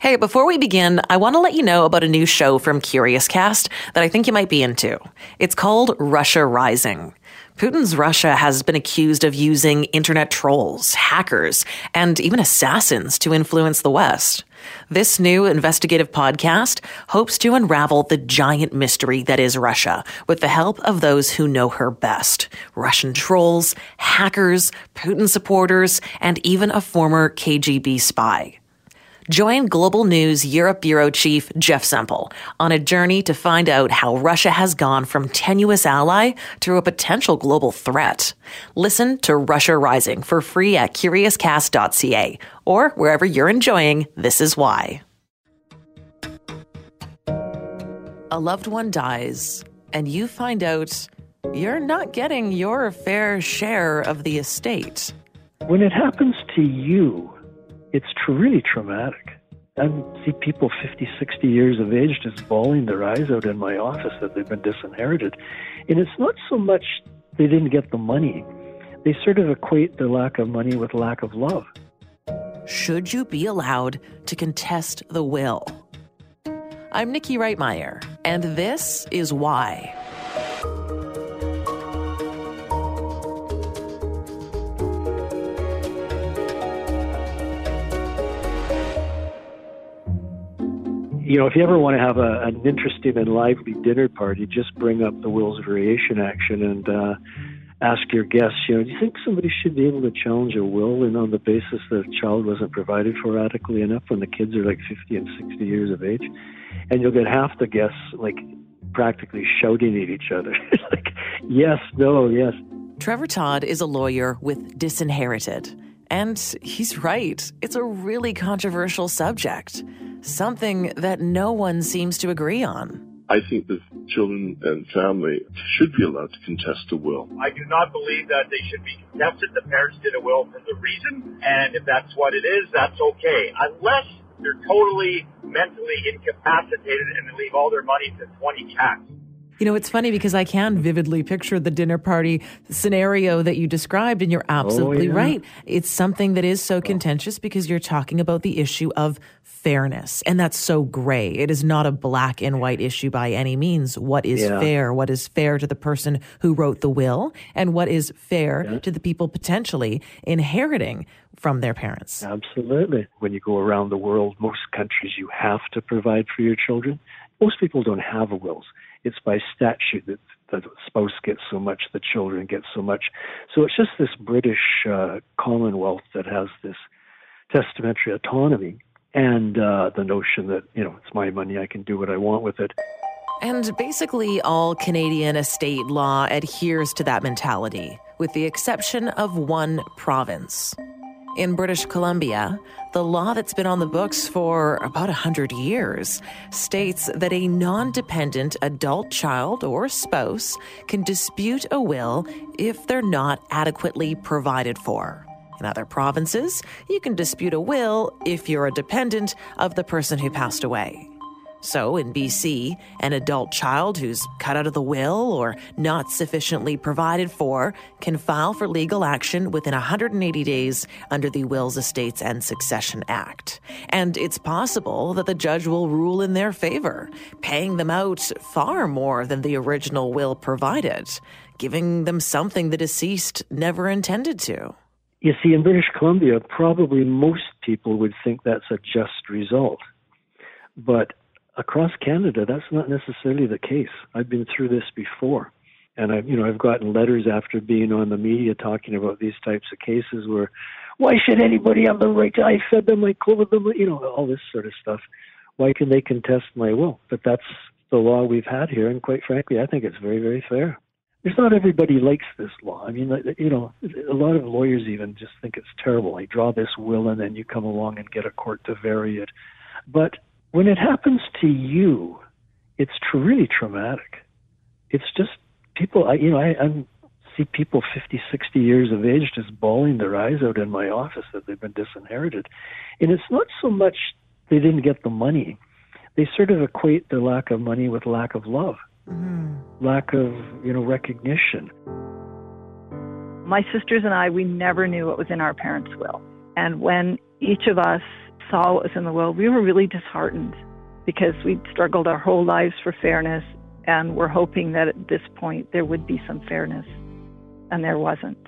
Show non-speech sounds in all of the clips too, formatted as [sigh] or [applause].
Hey, before we begin, I want to let you know about a new show from Curious Cast that I think you might be into. It's called Russia Rising. Putin's Russia has been accused of using internet trolls, hackers, and even assassins to influence the West. This new investigative podcast hopes to unravel the giant mystery that is Russia with the help of those who know her best Russian trolls, hackers, Putin supporters, and even a former KGB spy. Join Global News Europe Bureau Chief Jeff Semple on a journey to find out how Russia has gone from tenuous ally to a potential global threat. Listen to Russia Rising for free at curiouscast.ca or wherever you're enjoying This Is Why. A loved one dies, and you find out you're not getting your fair share of the estate. When it happens to you, it's really traumatic. I see people 50, 60 years of age just bawling their eyes out in my office that they've been disinherited. And it's not so much they didn't get the money, they sort of equate the lack of money with lack of love. Should you be allowed to contest the will? I'm Nikki Reitmeyer, and this is why. You know, if you ever want to have a, an interesting and lively dinner party, just bring up the Wills Variation action and uh, ask your guests, you know, do you think somebody should be able to challenge a will and on the basis that a child wasn't provided for adequately enough when the kids are like 50 and 60 years of age? And you'll get half the guests like practically shouting at each other, [laughs] like, yes, no, yes. Trevor Todd is a lawyer with Disinherited. And he's right. It's a really controversial subject something that no one seems to agree on. I think that children and family should be allowed to contest a will. I do not believe that they should be contested. The parents did a will for the reason, and if that's what it is, that's okay. Unless they're totally mentally incapacitated and they leave all their money to 20 cats. You know, it's funny because I can vividly picture the dinner party scenario that you described, and you're oh, absolutely oh, yeah. right. It's something that is so contentious because you're talking about the issue of fairness, and that's so gray. It is not a black and white issue by any means. What is yeah. fair? What is fair to the person who wrote the will, and what is fair yeah. to the people potentially inheriting from their parents? Absolutely. When you go around the world, most countries you have to provide for your children. Most people don't have wills it's by statute that the spouse gets so much, the children get so much. So it's just this British uh, Commonwealth that has this testamentary autonomy and uh, the notion that, you know, it's my money, I can do what I want with it. And basically, all Canadian estate law adheres to that mentality, with the exception of one province. In British Columbia, the law that's been on the books for about 100 years states that a non dependent adult child or spouse can dispute a will if they're not adequately provided for. In other provinces, you can dispute a will if you're a dependent of the person who passed away. So, in BC, an adult child who's cut out of the will or not sufficiently provided for can file for legal action within 180 days under the Wills, Estates, and Succession Act. And it's possible that the judge will rule in their favor, paying them out far more than the original will provided, giving them something the deceased never intended to. You see, in British Columbia, probably most people would think that's a just result. But across Canada, that's not necessarily the case. I've been through this before, and I've you know I've gotten letters after being on the media talking about these types of cases where why should anybody have the right to I fed them, I clothed them, you know all this sort of stuff. Why can they contest my will? But that's the law we've had here, and quite frankly, I think it's very very fair. There's not everybody likes this law. I mean, you know, a lot of lawyers even just think it's terrible. They draw this will, and then you come along and get a court to vary it. But when it happens to you, it's really traumatic. It's just people, I, you know, I, I see people 50, 60 years of age just bawling their eyes out in my office that they've been disinherited. And it's not so much they didn't get the money, they sort of equate the lack of money with lack of love, mm. lack of, you know, recognition. My sisters and I, we never knew what was in our parents' will. And when each of us saw what was in the will, we were really disheartened because we'd struggled our whole lives for fairness and we're hoping that at this point there would be some fairness. And there wasn't.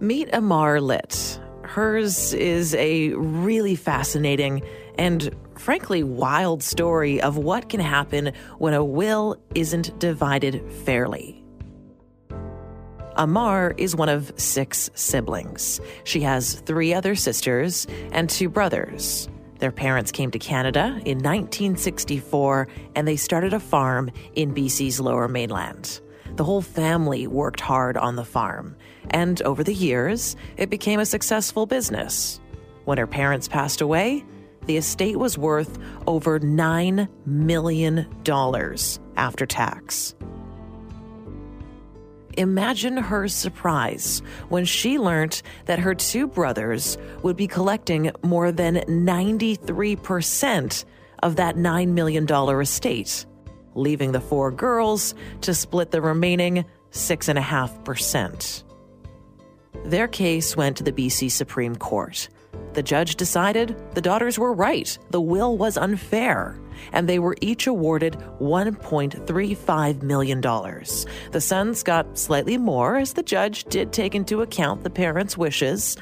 Meet Amar Litt. Hers is a really fascinating and frankly wild story of what can happen when a will isn't divided fairly. Amar is one of six siblings. She has three other sisters and two brothers. Their parents came to Canada in 1964 and they started a farm in BC's lower mainland. The whole family worked hard on the farm, and over the years, it became a successful business. When her parents passed away, the estate was worth over $9 million after tax. Imagine her surprise when she learned that her two brothers would be collecting more than 93% of that $9 million estate, leaving the four girls to split the remaining 6.5%. Their case went to the BC Supreme Court. The judge decided the daughters were right. The will was unfair, and they were each awarded $1.35 million. The sons got slightly more, as the judge did take into account the parents' wishes.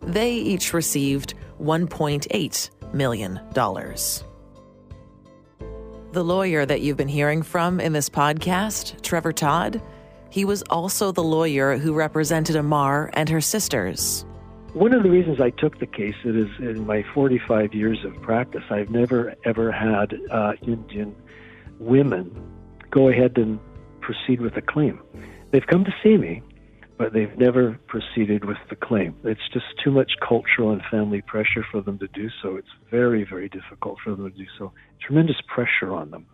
They each received $1.8 million. The lawyer that you've been hearing from in this podcast, Trevor Todd, he was also the lawyer who represented Amar and her sisters. One of the reasons I took the case is in my 45 years of practice, I've never ever had uh, Indian women go ahead and proceed with a claim. They've come to see me, but they've never proceeded with the claim. It's just too much cultural and family pressure for them to do so. It's very, very difficult for them to do so. Tremendous pressure on them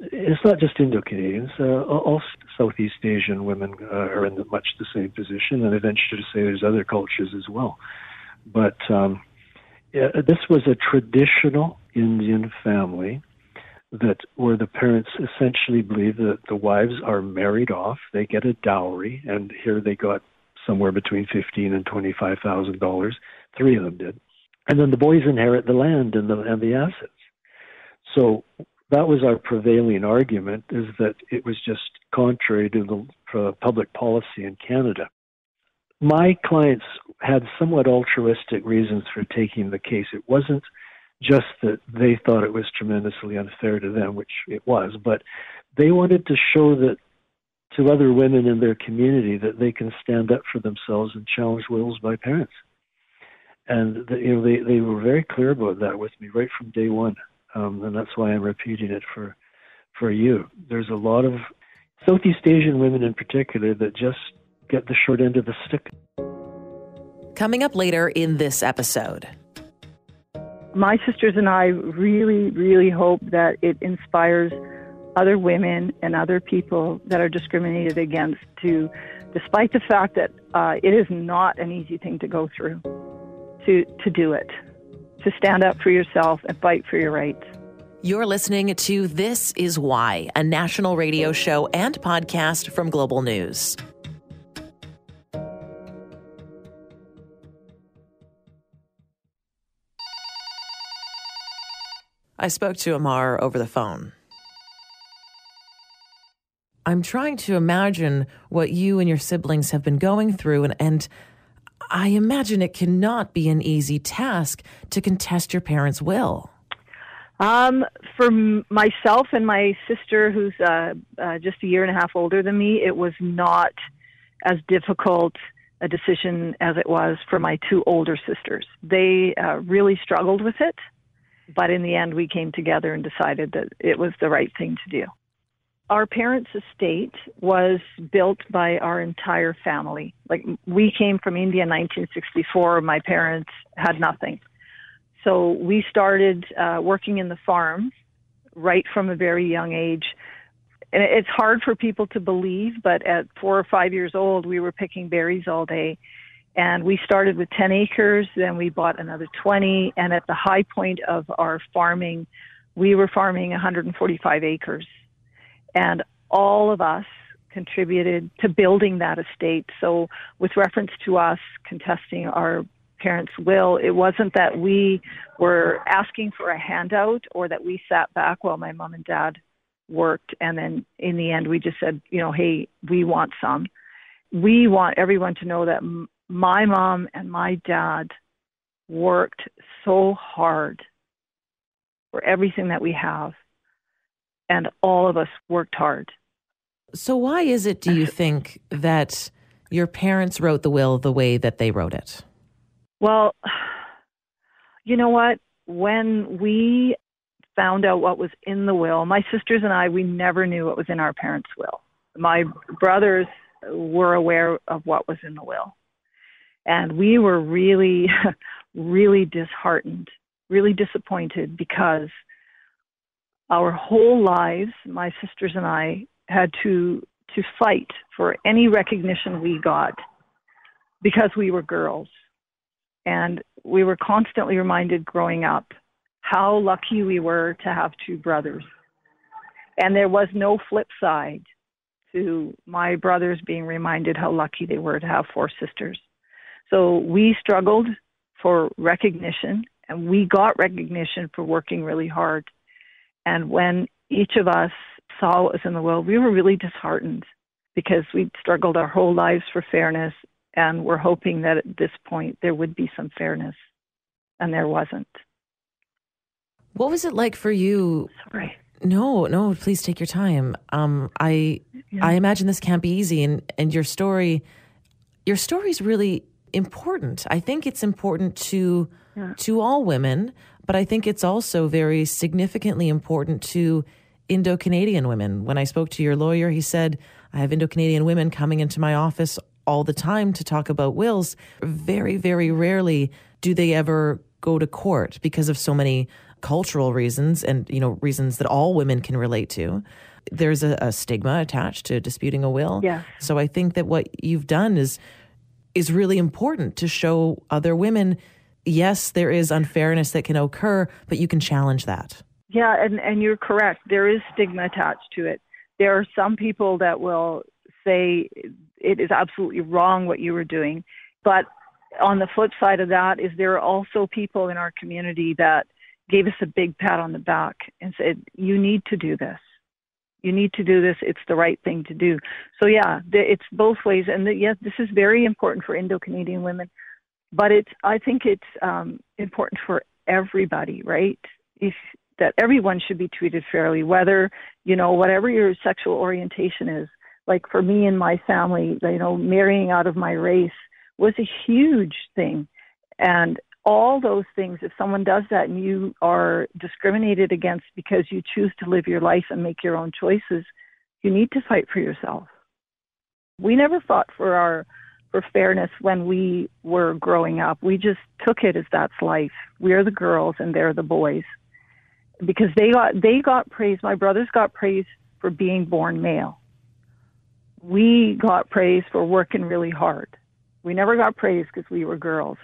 it's not just Indo-Canadians. Uh, all Southeast Asian women uh, are in much the same position, and I venture to say there's other cultures as well. But um, yeah, this was a traditional Indian family that where the parents essentially believe that the wives are married off, they get a dowry, and here they got somewhere between fifteen and twenty-five thousand dollars. Three of them did, and then the boys inherit the land and the and the assets. So that was our prevailing argument is that it was just contrary to the public policy in Canada. My clients had somewhat altruistic reasons for taking the case. It wasn't just that they thought it was tremendously unfair to them, which it was, but they wanted to show that to other women in their community that they can stand up for themselves and challenge wills by parents. And you know they they were very clear about that with me right from day one um, and that's why I'm repeating it for for you. There's a lot of Southeast Asian women in particular that just get the short end of the stick. Coming up later in this episode. My sisters and I really, really hope that it inspires other women and other people that are discriminated against to, despite the fact that uh, it is not an easy thing to go through, to, to do it to stand up for yourself and fight for your rights. You're listening to This Is Why, a national radio show and podcast from Global News. I spoke to Amar over the phone. I'm trying to imagine what you and your siblings have been going through, and, and I imagine it cannot be an easy task to contest your parents' will. Um, for m- myself and my sister, who's uh, uh, just a year and a half older than me, it was not as difficult a decision as it was for my two older sisters. They uh, really struggled with it, but in the end, we came together and decided that it was the right thing to do our parents' estate was built by our entire family. Like we came from India in 1964. My parents had nothing. So we started uh, working in the farm right from a very young age. And it's hard for people to believe, but at four or five years old, we were picking berries all day. And we started with 10 acres, then we bought another 20. And at the high point of our farming, we were farming 145 acres and all of us contributed to building that estate. So, with reference to us contesting our parents' will, it wasn't that we were asking for a handout or that we sat back while my mom and dad worked and then in the end we just said, you know, hey, we want some. We want everyone to know that my mom and my dad worked so hard for everything that we have and all of us worked hard. So why is it do you [laughs] think that your parents wrote the will the way that they wrote it? Well, you know what? When we found out what was in the will, my sisters and I, we never knew what was in our parents' will. My brothers were aware of what was in the will. And we were really, [laughs] really disheartened, really disappointed because our whole lives, my sisters and I had to to fight for any recognition we got because we were girls. And we were constantly reminded growing up how lucky we were to have two brothers. And there was no flip side to my brothers being reminded how lucky they were to have four sisters. So we struggled for recognition and we got recognition for working really hard. And when each of us saw what was in the will, we were really disheartened because we'd struggled our whole lives for fairness and we're hoping that at this point there would be some fairness. And there wasn't. What was it like for you? Sorry. No, no, please take your time. Um, I Yeah. I imagine this can't be easy and, and your story your story is really important. I think it's important to Yeah. to all women, but I think it's also very significantly important to Indo Canadian women. When I spoke to your lawyer, he said, I have Indo Canadian women coming into my office all the time to talk about wills. Very, very rarely do they ever go to court because of so many cultural reasons and, you know, reasons that all women can relate to. There's a, a stigma attached to disputing a will. Yes. So I think that what you've done is is really important to show other women yes, there is unfairness that can occur, but you can challenge that. Yeah, and, and you're correct. There is stigma attached to it. There are some people that will say it is absolutely wrong what you were doing. But on the flip side of that is there are also people in our community that gave us a big pat on the back and said, you need to do this. You need to do this. It's the right thing to do. So yeah, it's both ways. And yes, this is very important for Indo-Canadian women, but it's, I think it's um, important for everybody, right? If that everyone should be treated fairly, whether, you know, whatever your sexual orientation is. Like for me and my family, you know, marrying out of my race was a huge thing. And all those things, if someone does that and you are discriminated against because you choose to live your life and make your own choices, you need to fight for yourself. We never fought for our for fairness when we were growing up. We just took it as that's life. We're the girls and they're the boys. Because they got they got praise. My brothers got praise for being born male. We got praise for working really hard. We never got praise because we were girls.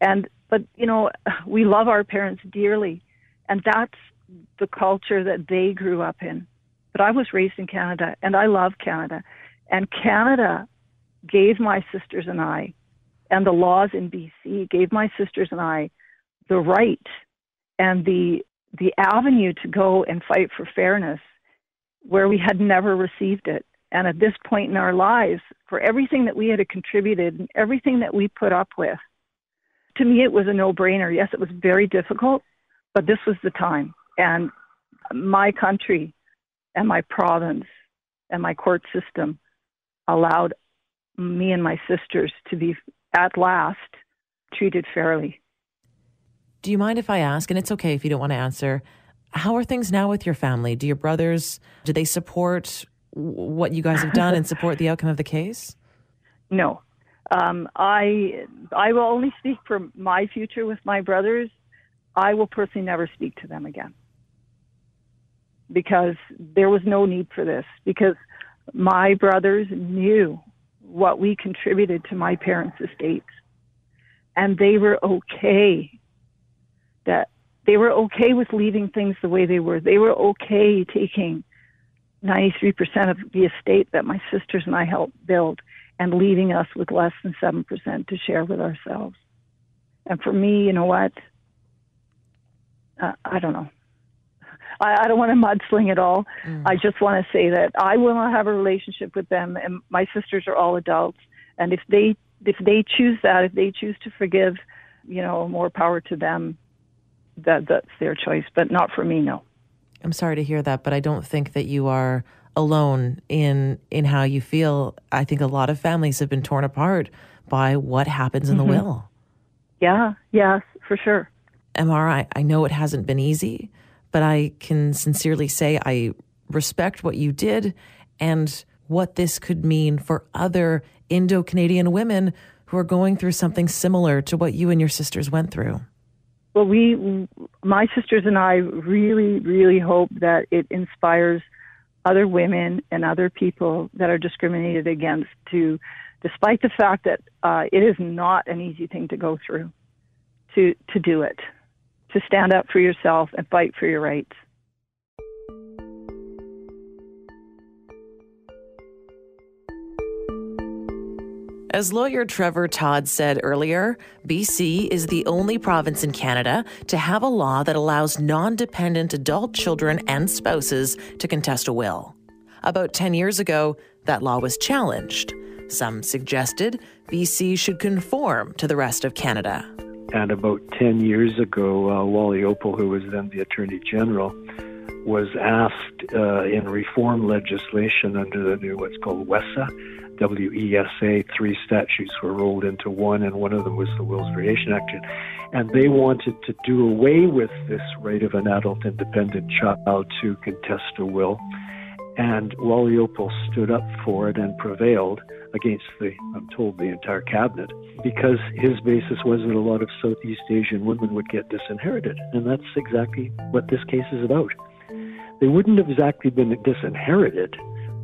And but you know, [sighs] we love our parents dearly, and that's the culture that they grew up in. But I was raised in Canada, and I love Canada, and Canada gave my sisters and I, and the laws in BC gave my sisters and I the right and the the avenue to go and fight for fairness where we had never received it. And at this point in our lives, for everything that we had contributed and everything that we put up with, to me it was a no brainer. Yes, it was very difficult, but this was the time. And my country and my province and my court system allowed me and my sisters to be at last treated fairly. Do you mind if I ask? And it's okay if you don't want to answer. How are things now with your family? Do your brothers do they support what you guys have done and support the outcome of the case? No. Um, I I will only speak for my future with my brothers. I will personally never speak to them again because there was no need for this. Because my brothers knew what we contributed to my parents' estates, and they were okay that they were okay with leaving things the way they were. They were okay taking 93% of the estate that my sisters and I helped build and leaving us with less than 7% to share with ourselves. And for me, you know what? Uh, I don't know. I, I don't want to mudsling at all. Mm. I just want to say that I will not have a relationship with them, and my sisters are all adults. And if they if they choose that, if they choose to forgive, you know, more power to them. That that's their choice, but not for me. No. I'm sorry to hear that, but I don't think that you are alone in in how you feel. I think a lot of families have been torn apart by what happens in mm-hmm. the will. Yeah, yes, for sure. Amar, I, I know it hasn't been easy, but I can sincerely say I respect what you did and what this could mean for other Indo Canadian women who are going through something similar to what you and your sisters went through. Well, we, my sisters and I, really, really hope that it inspires other women and other people that are discriminated against to, despite the fact that uh, it is not an easy thing to go through, to to do it, to stand up for yourself and fight for your rights. As lawyer Trevor Todd said earlier, BC is the only province in Canada to have a law that allows non dependent adult children and spouses to contest a will. About 10 years ago, that law was challenged. Some suggested BC should conform to the rest of Canada. And about 10 years ago, uh, Wally Oppal, who was then the Attorney General, was asked uh, in reform legislation under the new what's called WESA WESA, three statutes were rolled into one, and one of them was the Wills Variation Act. And they wanted to do away with this right of an adult independent child to contest a will. And Wally Oppal stood up for it and prevailed against the, I'm told, the entire cabinet, because his basis was that a lot of Southeast Asian women would get disinherited. And that's exactly what this case is about. They wouldn't have exactly been disinherited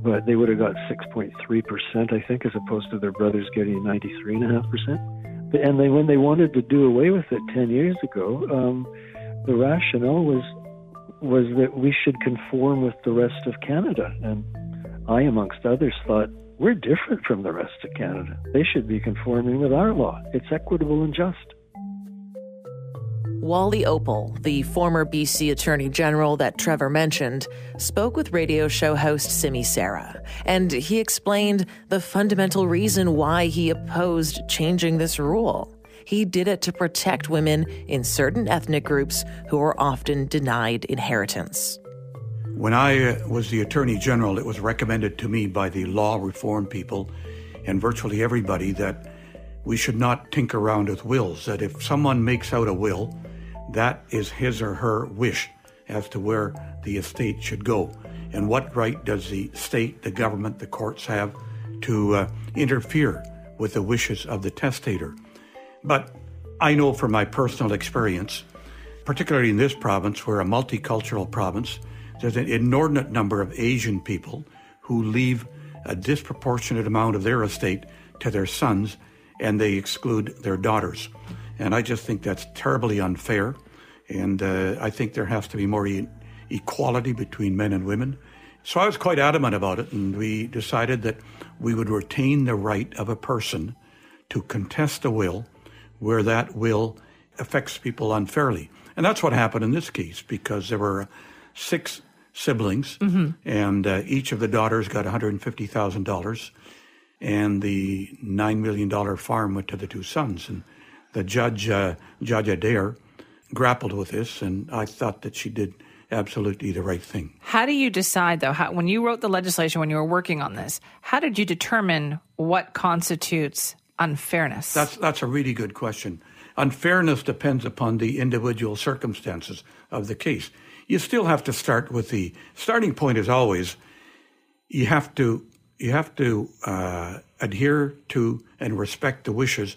but they would have got 6.3%, I think, as opposed to their brothers getting 93.5%. And they, when they wanted to do away with it 10 years ago, um, the rationale was was that we should conform with the rest of Canada. And I, amongst others, thought we're different from the rest of Canada. They should be conforming with our law. It's equitable and just. Wally Oppal, the former BC Attorney General that Trevor mentioned, spoke with radio show host Simi Sara, and he explained the fundamental reason why he opposed changing this rule. He did it to protect women in certain ethnic groups who are often denied inheritance. When I uh, was the Attorney General, it was recommended to me by the law reform people and virtually everybody that we should not tinker around with wills, that if someone makes out a will, that is his or her wish as to where the estate should go. And what right does the state, the government, the courts have to uh, interfere with the wishes of the testator? But I know from my personal experience, particularly in this province, we're a multicultural province, there's an inordinate number of Asian people who leave a disproportionate amount of their estate to their sons and they exclude their daughters. And I just think that's terribly unfair. And uh, I think there has to be more e- equality between men and women. So I was quite adamant about it, and we decided that we would retain the right of a person to contest a will where that will affects people unfairly. And that's what happened in this case because there were six siblings, mm-hmm. and uh, each of the daughters got $150,000, and the $9 million farm went to the two sons. And the judge, uh, Judge Adair, grappled with this, and I thought that she did absolutely the right thing. How do you decide, though, how, when you wrote the legislation, when you were working on this, how did you determine what constitutes unfairness? That's, that's a really good question. Unfairness depends upon the individual circumstances of the case. You still have to start with the starting point is always you have to you have to uh, adhere to and respect the wishes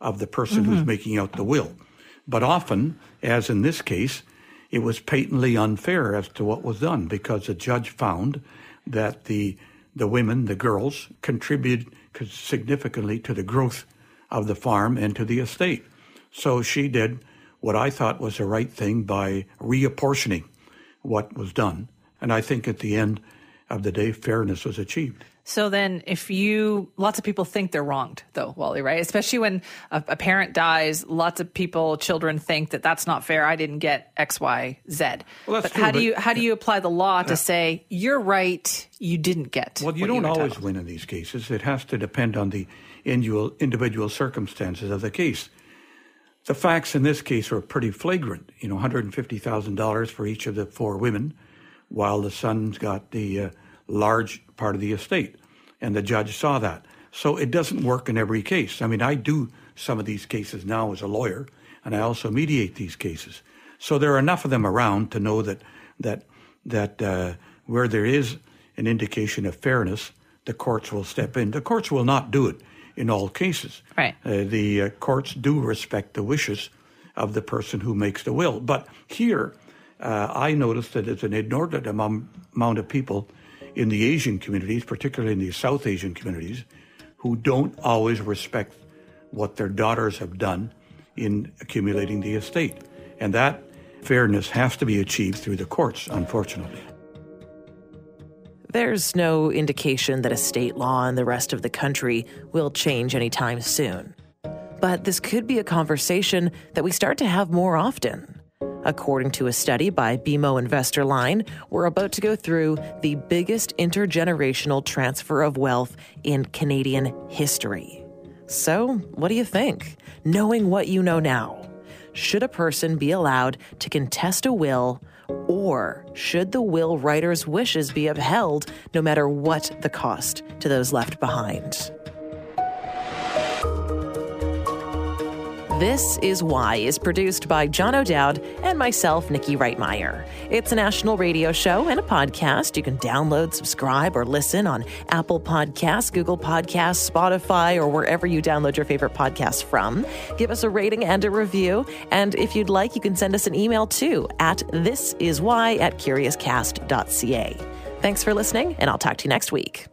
of the person mm-hmm. who's making out the will. But often, as in this case, it was patently unfair as to what was done because the judge found that the the women, the girls, contributed significantly to the growth of the farm and to the estate. So she did what I thought was the right thing by reapportioning what was done. And I think at the end of the day, fairness was achieved. So then, if you, lots of people think they're wronged, though, Wally, right? Especially when a, a, parent dies, lots of people, children think that that's not fair. I didn't get X, Y, Z. Well, but true, how do you how do you apply the law to uh, say you're right, you didn't get? Well, you don't you always win in these cases. It has to depend on the individual individual circumstances of the case. The facts in this case are pretty flagrant. You know, one hundred and fifty thousand dollars for each of the four women, while the son's got the uh, large part of the estate. And the judge saw that. So it doesn't work in every case. I mean, I do some of these cases now as a lawyer, and I also mediate these cases. So there are enough of them around to know that that that uh, where there is an indication of fairness, the courts will step in. The courts will not do it in all cases. Right. Uh, the uh, courts do respect the wishes of the person who makes the will. But here, uh, I noticed that it's an inordinate amount of people in the Asian communities, particularly in the South Asian communities, who don't always respect what their daughters have done in accumulating the estate. And that fairness has to be achieved through the courts, unfortunately. There's no indication that a state law in the rest of the country will change anytime soon. But this could be a conversation that we start to have more often. According to a study by BMO Investor Line, we're about to go through the biggest intergenerational transfer of wealth in Canadian history. So, what do you think? Knowing what you know now, should a person be allowed to contest a will, or should the will writer's wishes be upheld no matter what the cost to those left behind? This Is Why is produced by John O'Dowd and myself, Nikki Reitmeyer. It's a national radio show and a podcast. You can download, subscribe, or listen on Apple Podcasts, Google Podcasts, Spotify, or wherever you download your favorite podcast from. Give us a rating and a review. And if you'd like, you can send us an email too at thisiswhy at curiouscast.ca. Thanks for listening, and I'll talk to you next week.